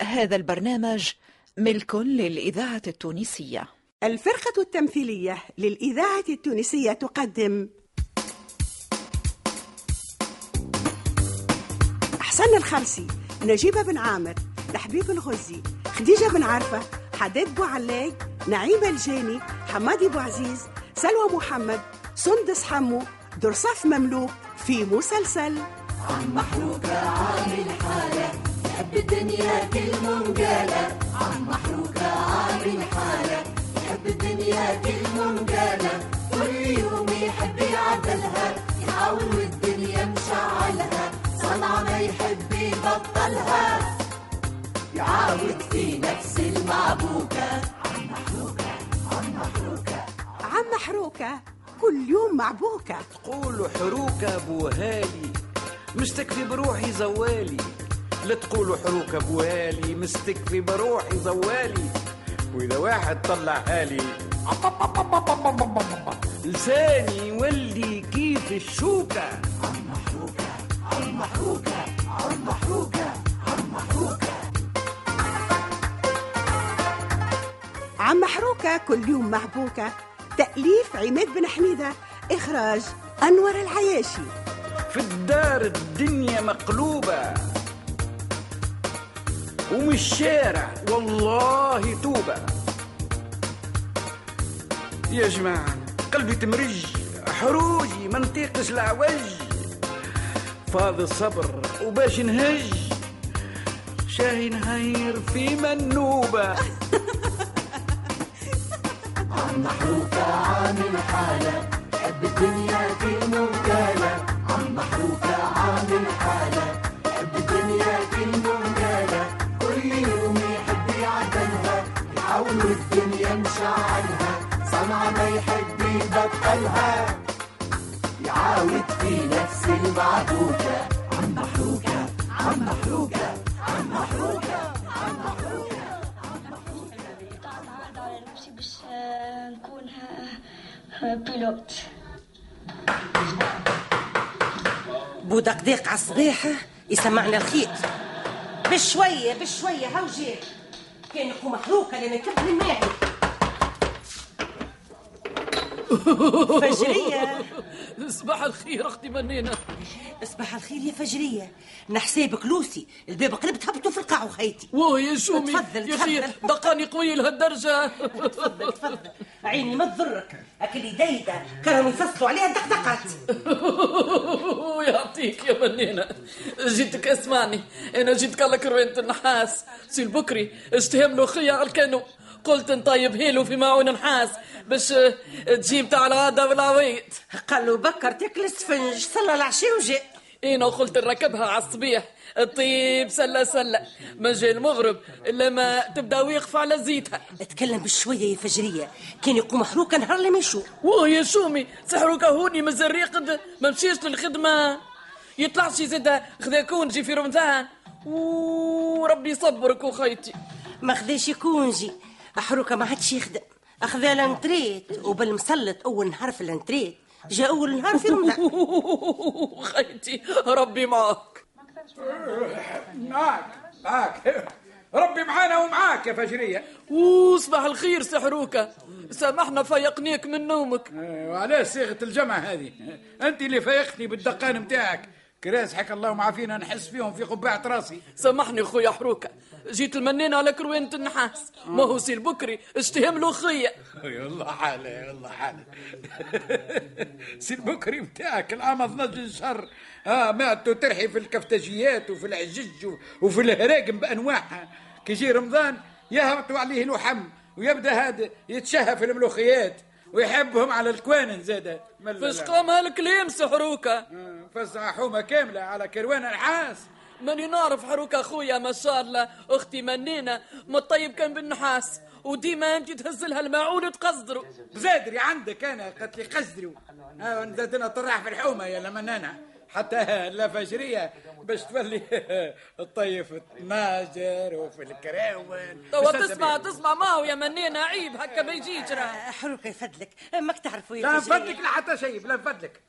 هذا البرنامج ملك للإذاعة التونسية. الفرقة التمثيلية للإذاعة التونسية تقدم. حسن الخرسي نجيبة بن عامر لحبيب الغزي خديجة بن عرفة حداد بو علاي نعيمة الجاني حمادي بو عزيز سلوى محمد سندس حمو درصاف مملوك في مسلسل. عم محروقة عامل حالة يحب الدنيا كل منقالة عم محروقة عامل حالة يحب الدنيا كل منقالة كل يوم يحب يعدلها. يحاول والدنيا مشعلها صنعة ما يحب يبطلها. يعاود في نفس المعبوكة. عم محروقة عم محروقة. عم محروكة كل يوم معبوكة. تقولوا حروكة بوهالي مستكفي بروحي زوالي. لا تقولوا حروكة بوهالي مستكفي بروحي زوالي. وإذا واحد طلع هالي لساني يولي كيف الشوكة عم محروكة كل يوم محبوكة تأليف عماد بن حميدة إخراج أنور العياشي في الدار الدنيا مقلوبة ومن الشارع. والله توبة. يا جماعة قلبي تمرج. حروجي ما نطيقش العوج فاض الصبر وباش نهج. شاهي نهير في منوبة. عم محروقة عامل حالة. يحب الدنيا كل يبطلها يعاود في نفس المعبوكة عم محروقة عم محروقة عم محروقة على نفسي باش نكون بيلوت على الصباح يسمعنا الخيط. بشوية بشوية هاو جاي كان يقوم محروقة لما كبر الماعي فجرية. صباح الخير أختي منينة. صباح الخير يا فجرية. نحسابك لوسي الباب قلب تهبطوا في القاع وخيتي. واه يا شومي. تفضل، يا أخي تفضل. دقاني قوي لهالدرجه تفضل تفضل. عيني ما تضرك. اكل دايدة. كانوا يفصلوا عليها دقدقات. يعطيك يا منينة. جيتك أسمعني. أنا جيتك على كروينة النحاس. سي البكري اشتهم له خيا على الكانو قلت نطيب هيلو في معون نحاس باش تجيب تاع الغدا والعويط قالوا بكر تاكل السفنج. صلى العشاء وجاء. أنا قلت نركبها على الصبيح الطيب سلة سلة. ما جاي المغرب إلا ما تبدأ واقفه على زيتها أتكلم بشوية يا فجرية. كان يقوم محروقة نهار لما يشوف واه يا شومي سحروك هوني مازال ريقد ما مشيش للخدمة. يطلعش زاد خذا كونجي في رمضان وربي يصبرك وخيتي ما خداش يكونجي حروكة ما عادش يخدم. أخذ الانتريت وبالمسلط أول نهار في الانتريت جاء أول نهار في رمضان خيتي ربي معك معاك معاك. ربي معانا ومعاك يا فجرية. وصباح الخير سحروكة. سامحنا فيقنيك من نومك. وعلاه صيغة الجمع هذه. أنت اللي فيقتني بالدقان متاعك. كراس حك الله معافينا نحس فيهم في قبعة راسي. سامحني خويا حروكة. جيت المنين على كروينة النحاس ما هو سي البكري اشتهم له خيا والله حالة والله حالة سي البكري متاعك العام 12 شهر آه ماتوا ترحي في الكفتاجيات وفي العجج وفي الهراقم بأنواعها. كي يجي رمضان يهبطوا عليه لحم ويبدأ هذا يتشهى في الملوخيات ويحبهم على الكوانن زاده فاش قام هالكلام سحروكة فزع حومة كاملة على كروان نحاس ماني نعرف حروك أخويا ما شاء الله. أختي منينة. ما الطيب كان بالنحاس. وديما أنت تهز لها الماعون وتقصدروا بزادري عندك أنا قالت لي قصدري. آه زادنا طرح في الحومة يا لمنانا حتى لا فجرية باش تولي الطيف الناجر وفي الكراون توا تسمع تسمع ما هو يا منينة. عيب هكا ما يجيش راه. حروكة يفدلك ماك تعرفوا لا فجرية. لا حتى شيء لا نفدلك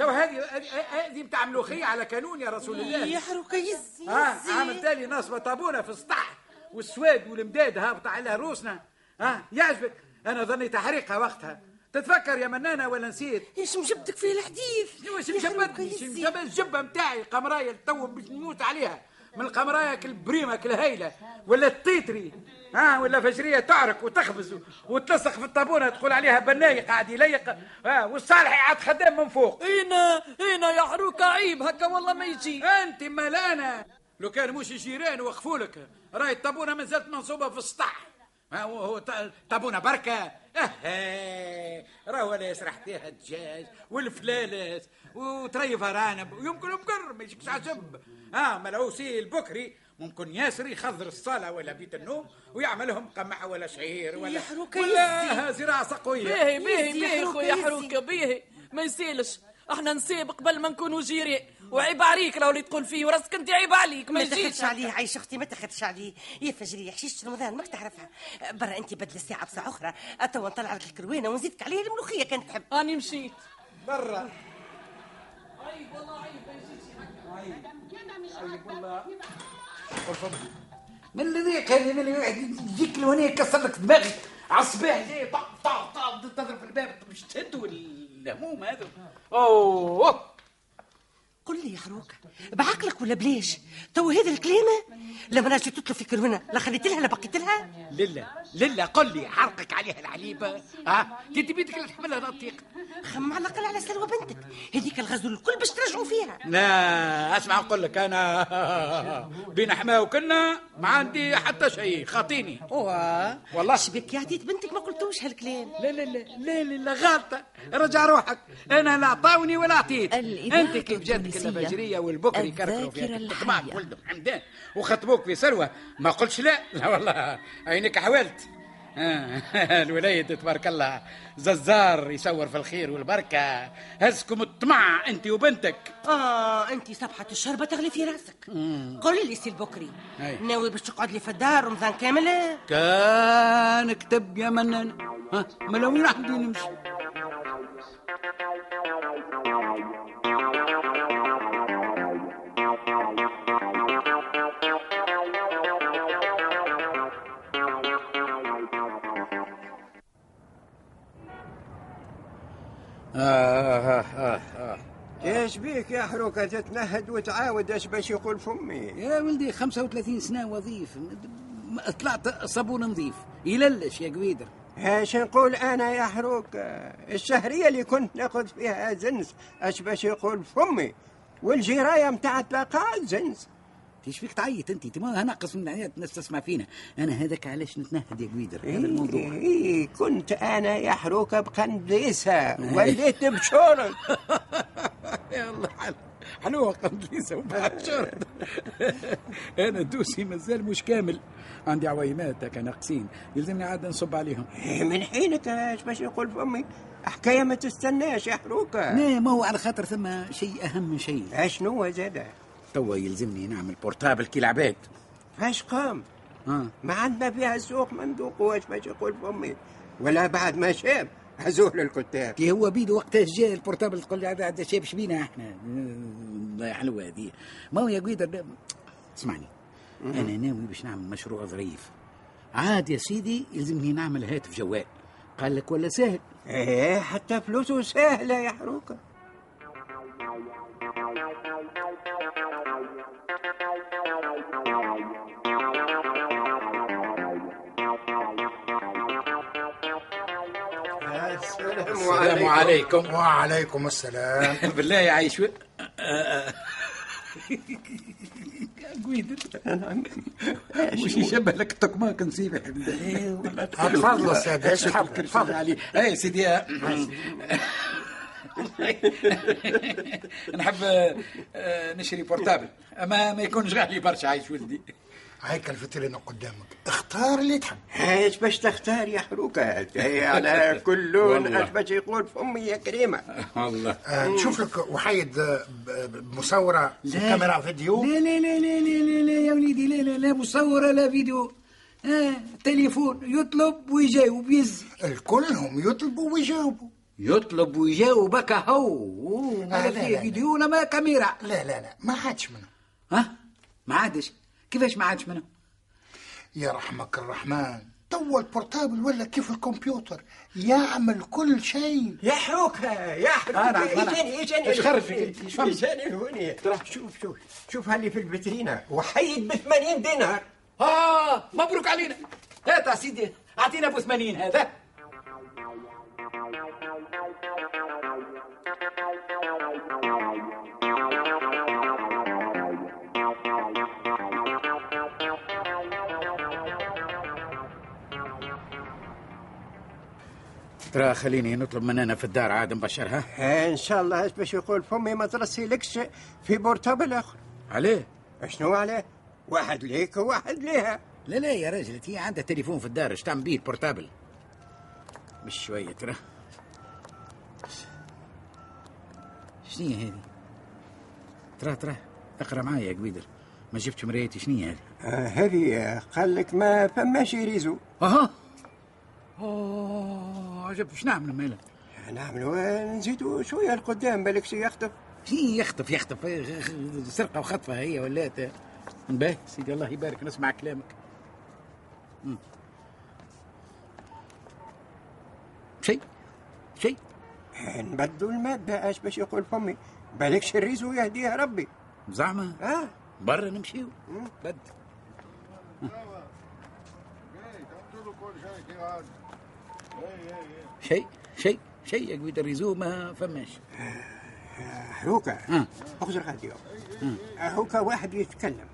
تو هذه هذه- بتاع ملوخية على كانون يا رسول الله. يا حروكة يزي ها يزي. عامل تالي ناس طابونه في السطح والسواد والمداد هابط على روسنا ها يعجبك. أنا ظني تحريقها وقتها. تتفكر يا منانة ولا نسيت؟ إيش مجبتك في الحديث؟ مجبدني يزي. مجبد؟ الجبة نتاعي قمراية تو باش نموت عليها. من القمرايه البريمة الهيله ولا التيتري. ها ولا فجريه تعرك وتخبز وتلصق في الطابونة تقول عليها بناي قاعد يليق. ها والصالح قاعد خدام من فوق. هنا هنا يا حروكة عيب هكا والله ما يجي. أنت ملانا. لو كان مش الجيران وقفوا لك راهي الطابونة ما زالت منصوبة في السطح. هو طابونة بركة. آه راهو ولا يسرح فيها الدجاج والفلالس وتريف رانب ويمكن بقر ما يجيكش عجب. آه ملعوسي البكري. ممكن ياسر يخضر الصاله ولا بيت النوم ويعملهم قمح ولا شعير ولا يا حروكة ولا زراعة سقويه باهي باهي باهي خويا يزي. حروكة باهي ما يسالش إحنا نسيب قبل ما نكونوا جيران وعيب عليك لو اللي تقول فيه وراسك انت عيب عليك ما ما تاخدش عليه عايش أختي ما تاخدش عليه يا فجرية حشيشة رمضان ماك تعرفها؟ برا انت بدل الساعة بساعة أخرى. أتوا نطلع لك الكروينة ونزيدك عليها الملوخية كانت تحب. أني مشيت. برا. من الذيك هذه من اللي واحد يجيك لهنا يكسر لك دماغك. على الصباح جاي طق طق طق تضرب في الباب مش تهدوا الهموم هذا أوه قل لي يا حروكة بعقلك ولا بليش تو هذا الكلمة لما نجي تطلب في كروينة لا خليت لها لا بقيت لها؟ لله لله قل لي حرقك عليها العليبه ها؟ انت بيدك اللي تحملها نطيق خم على الأقل على سلوى بنتك. هذيك الغزول الكل باش ترجعوا فيها. لا اسمع نقول لك أنا. بين حماة وكنا ما عندي حتى شيء. خاطيني. والله. شبك يا عديد بنتك ما قلتوش هالكلام. لا لا لا لا لا, لا غلطة. رجع روحك. أنا لا عطاوني ولا عطيت أنت كيف جاتك؟ الفجرية والبكري الذاكرة فيها. الطماع ولدهم حمدان. وخطبوك في سلوى ما قلتش لا. لا والله. عينك حاولت آه، الولاية تبارك الله. ززار يصور في الخير والبركة. هزكم الطمع أنت وبنتك. آه أنت صبحة الشربة تغلي في رأسك. قل لي سي البكري. ناوي باش تقعد لي في الدار رمضان كامل؟ كان كتب يا منان. ها ما لو وين راح نمشي. حروكة تتنهد وتعاود إيش باش يقول فمي. يا ولدي 35 سنة وظيف. طلعت صابون نظيف. يللش يا قويدر. إيش نقول أنا يا حروكة الشهرية اللي كنت ناخذ فيها زنس إيش باش يقول فمي؟ والجراية متاع الطاقة زنس. إيش فيك تعيط أنت؟ ما ناقص من عيات الناس تسمع فينا. أنا هذاك علاش نتنهد يا قويدر هذا الموضوع؟ إيه كنت أنا يا حروكة بقنديسة وليت بشورك. الله حل- حلوة قنديسة وبعد شرط أنا دوسي مازال مش كامل. عندي عويمات هكا ناقصين يلزمني عاد نصب عليهم. إيه من حينك إيش باش يقول فمي حكاية ما تستناش يا حروكة لا ما هو على خاطر ثم شيء أهم من شيء. أشنو زاد توا يلزمني نعمل بورتابل كي العباد. إيش قام. آه. ما عندنا فيها سوق مندوق واش باش يقول فمي ولا بعد ما شاب. عزول الكتاب كي هو بيدو وقتها جاء البورتابل تقول لي هذا هذا شيء باش بينا إحنا. والله حلوة هذه. ما هو يا قويدر؟ اسمعني. أنا ناوي باش نعمل مشروع ظريف. عاد يا سيدي يلزمني نعمل هاتف جوال. قال لك ولا سهل. إيه حتى فلوسه سهلة يا حروكة. السلام عليكم. وعليكم السلام. بالله يعيش قويدر وش يشبه لك تقماك نسيب تفضل السادة تفضل. علي. اي سيدي. نحب آه، نشري بورتابل أما ما يكونش غالي برشا عايش ولدي. هيك الفترين قدامك اختار اللي تحب إيش باش تختار يا حروكة هي على كل لون والله. إيش باش يقول فمي يا كريمة والله آه نشوف لك وحيد آه، مصورة كاميرا فيديو لا لا لا لا لا لا, لا يا وليدي لا لا لا مصورة لا فيديو آه تليفون يطلب ويجاوب يزي الكلهم يطلبوا ويجاوبوا يطلب ويجاوب هكا هو آه، لا، فيه. فيديو ولا ما كاميرا لا لا لا ما عادش منه ها ما عادش كيفاش ما عادش منه يا رحمك الرحمن. تو ال portable ولا كيف الكمبيوتر؟ يعمل كل شيء. يا حروكة يا أنا- أنا. اجاني اجاني إيش خرج إيش فهمت؟ اجاني الهوني شوف شوف شوف هاللي في الفيترينا. وحيد ب 80 دينار. آه مبروك علينا. هات يا سيدي أعطينا ابو 80 هذا. ترى خليني نطلب مننا في الدار عاد نبشرها إن شاء الله إيش باش يقول؟ فمي ما ترسلكش في portable اخر عليه؟ شنو عليه؟ واحد ليك وواحد ليها. لا لا يا راجل هي عندها تليفون في الدار إيش تعمل بيه ال portable مش شوية ترى. شنو هي هذه؟ ترى ترى اقرأ معايا يا قويدر ما جبتش مرايتي شنو هي هذه؟ آه هذه قال لك ما فماش réseau أها. اوه عجب. إيش نعمل مالا نعملوا نزيدوا شوية لقدام بالك شي يخطف؟ شنو يخطف يخطف. سرقة وخطفة هي ولات. باهي سيدي الله يبارك نسمع كلامك. مم. شيء؟ شيء؟ آه، نبدلوا الماده إيش باش يقول فمي. بالكش ال réseau يهديها ربي. زعما؟ آه. برا نمشيو. بد. شيء شيء شيء يا قويدر ال réseau ما فماش هوكا. اخزر غادي هوكا واحد يتكلم.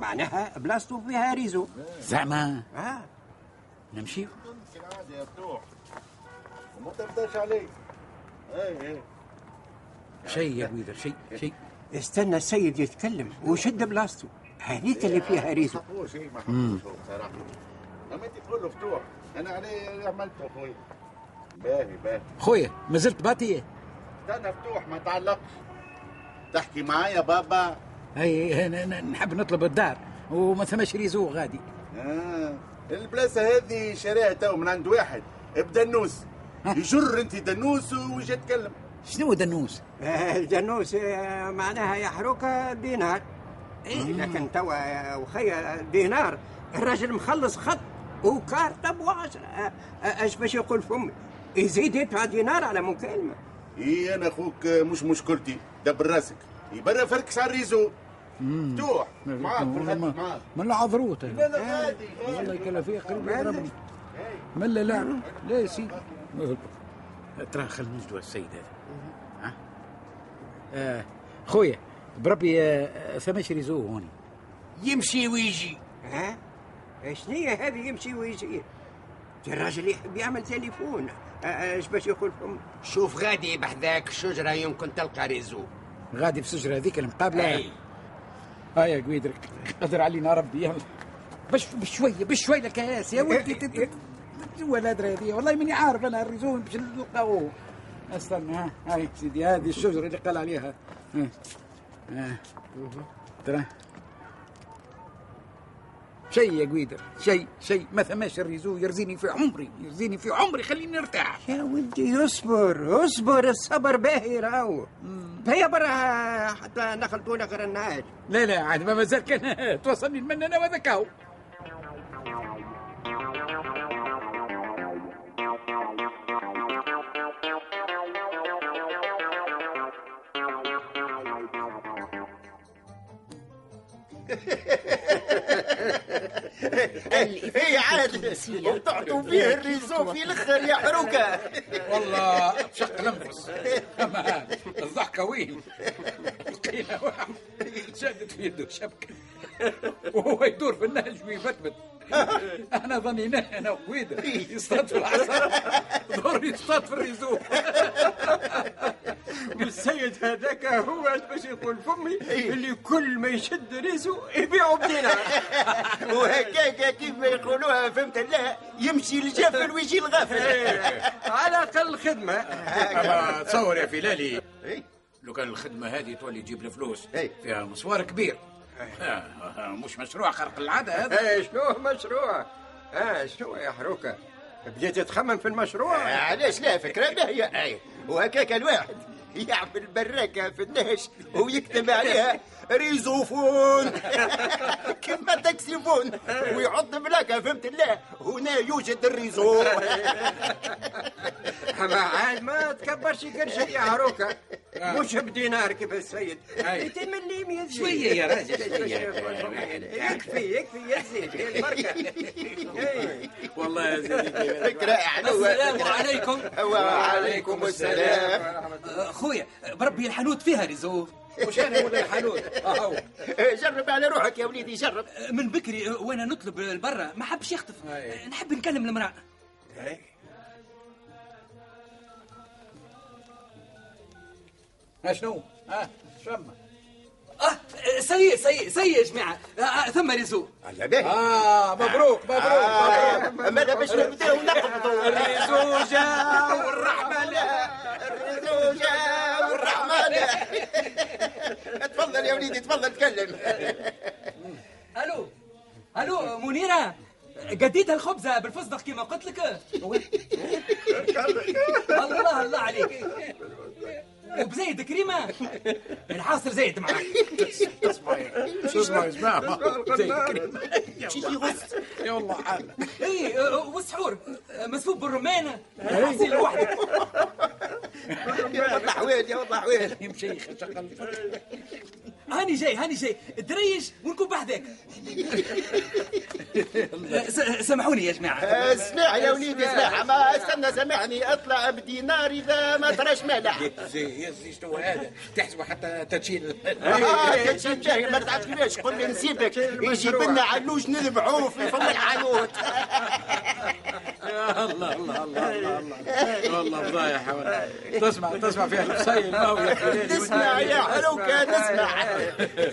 معناها بلاصتو فيها réseau. زعما آه نمشيو وما تبداش عليه اي اي شيء يا قويدر شيء شيء. استنى السيد يتكلم وشد بلاصتو هذيك اللي فيها réseau. ما حقوش هو بصراحه لما انت تقول له فتوح أنا عليه عملته أخوي. باهي باهي. خويا ما زلت باطية استنى فتوح ما تعلقش. تحكي معايا بابا. اي ن- ن- نحب نطلب الدار وما ثماش réseau غادي. آه. البلاصة هذه شاريها تو من عند واحد بدنوس. يجر أنت دنوس ويجي يتكلم. شنو دنوس؟ آه، الجنوس آه، معناها يحرك دينار. إيه لكن توا يا وخيا دينار. الراجل مخلص خط. وكارت ابو عشرة آه، آه، إيش باش يقول فمي؟ يزيد يدفع دينار على مكالمه إي أنا أخوك مش مشكلتي. دبر راسك. يبرا فركش على الريزو فتوح معاك معاك. من العذروت هذا. لا غادي والله يكلا فيه قريب يضربني ملا لا. لا يا سيدي. ترى خلينا نجدوا السيد هذا. ها؟ آه، خويا بربي آه، ثماش réseau هوني يمشي ويجي. ها؟ شنو هي هذه؟ يمشي ويجي. الراجل يحب يعمل تليفون. إيش باش يقول فمي شوف غادي بحذاك الشجرة يمكن تلقى réseau. غادي في الشجره هذيك المقابلة. أي. آه يا قويدر قدر علينا ربي يلا. بش بشويه بشويه الكاس يا ولدي. تت- تت- ولا أدري هذه. والله ماني عارف أنا الريزون باش نلقاوه. أستنى ها. هاي سيدي هذه الشجرة اللي قال عليها. ها. ها. ترى. شيء يا قويدر شيء شيء. ما ثماش الريزو يرزيني في عمري يرزيني في عمري خليني ارتاح. يا ولدي اصبر اصبر الصبر باهي راهو هيا برا حتى نخلطوا لك النهاج لا لا عاد ما مازال كان توصلني المنانة وذاك هو هي عاد وبتعطوا فيه الريزو في الآخر يا حروكه والله بشق الانفس أما الضحكه وين لقينا واحد شادت في يده شبكه وهو يدور في النهج ويفتفت أنا ظنيناه أنا وقويدر يصطاد في العصا دور يصطاد في الريزو والسيد هذاك هو باش يقول فمي اللي كل ما يشد réseau يبيعوا بدينار وهكاك كيف ما يقولوها فهمت الله يمشي الجفل ويجي الغفل. على أقل خدمه أما تصور يا فلالي. إيه. لو كان الخدمة هذه تولي تجيب الفلوس إيه. فيها مصوار كبير. آه، مش مشروع خرق العادة هذا. شنو مشروع؟ آه شنو يا حروكة؟ بديت تخمم في المشروع؟ علاش لا؟ فكرة باهيه اي وهكاك الواحد يعمل براكة في النهش ويكتب عليها ريزوفون. كما تكسيفون ويحط بلاكة فهمت الله هنا يوجد ال réseau. ما عاد ما تكبرش قرشك يا حروكة مش بدينار كيف السيد. يتم اللي يزيد شوية يا راجل،. يكفي يكفي يزيد هي البركة. والله يا زيدي فكرة حلوة السلام عليكم. وعليكم السلام. خويا بربي الحانوت فيها réseau. وش أنا ولا الحانوت اهو جرب على روحك يا وليدي جرب. من بكري وأنا نطلب البرة ما حبش يخطف. نحب نكلم المرأة. شنو؟ ها شم آه سيء سيء سيء يا جماعة. آه، ثم ريزو على بالي آه مبروك مبروك ماذا باش نبداو نقبضوا الريزوجة والرحمة الرزوجة تفضل يا وليدي تفضل تكلم ألو ألو منيرة قديت الخبزة بالفستق كما قلت لك. الله الله عليك. وبزيد كريمة. الحاصل زيد معك. شو اسمه يا جماعة زي الكريم شي غص يا والله حال اي والسحور مسفوف بالرمانة الحصيل لوحدك. يا والله حويل يمشي شغل. هاني جاي هاني جاي. دريش ونكون بحذاك سامحوني يا جماعة. اسمع يا وليدي اسمع. ما استنى سامحني. اطلع بدينار اذا ما تراش مالح زي يا زي شنو هذا؟ تحسبه حتى تشيل آه جاهل. ما تعرف كيفاش قول لي نسيبك. يجيب لنا علوش نذبحوه في فم الحانوت يا الله الله الله الله الله والله فضايح. تسمع تسمع فيها ما هو تسمع يا حلوكة نسمع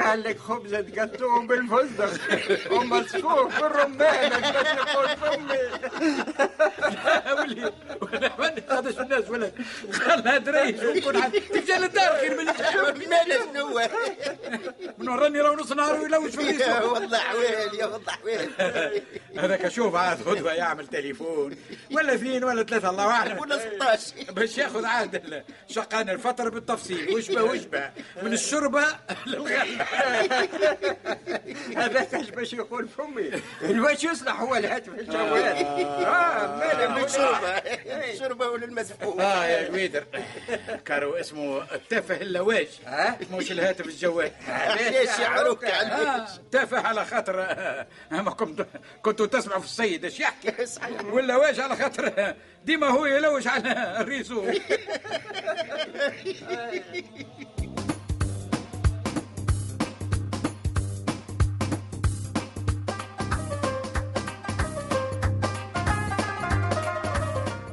قال لك خبزة تقطعوا بالفستق ومسفوف بالرمانة باش يقول فمي ولي وأنا ماني خدش الناس ولا خلها دريش ونكون تمشي للدار خير من مالا شنو من وراني لو نص نهار ويلوش في والله حويل يا والله حويل هذاك أشوف عاد غدوه يعمل تليفون ولا اثنين ولا ثلاثة الله أعلم. ولا 16 باش ياخذ عاد شقان الفترة بالتفصيل. وشبه وشبه. من الشربه للغله هذاك اش باش يقول فمي. الواش يصلح هو الهاتف. الجوال آه مالا مشروبة شربة ولا المسفوح آه يا قويدر كارو اسمه التافه اللواج مش الهاتف الجوال. ليش يعرفك آه، على تافه على خاطر آه، كنتوا تسمعوا في السيد إيش يحكي؟ واللواج على خاطر ديما هو يلوج على الريسو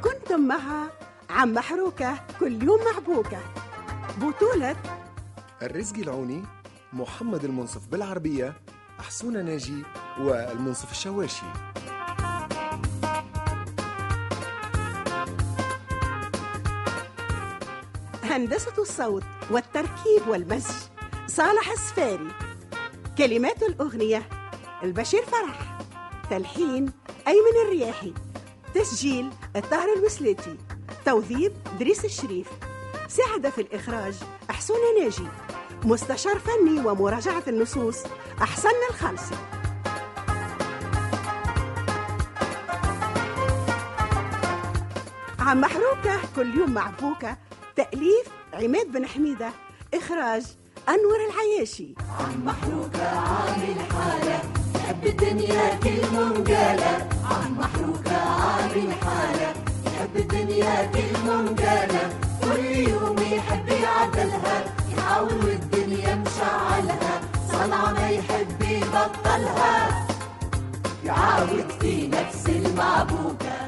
كنتم مع عم محروكة كل يوم محبوكة. بطولة الرزق العوني محمد المنصف بالعربية حسونة ناجي والمنصف الشواشي. هندسة الصوت والتركيب والمزج صالح السفاري كلمات الأغنية البشير فرح. تلحين أيمن الرياحي. تسجيل الطاهر الوسلاتي توظيف دريس الشريف. ساعد في الإخراج أحسون ناجي. مستشار فني ومراجعة النصوص أحسن الخالصي. عم محروكة كل يوم مع بوكة تأليف عماد بن حميدة إخراج أنور العياشي. عم محروكة عامل حالة يحب الدنيا كل منقالة عم محروكة عامل حالة يحب الدنيا كل منقالة كل يوم يحب يعدلها يحاول والدنيا مشعلها. صنعة ما يحب يبطلها. يعاود في نفس المعبوكة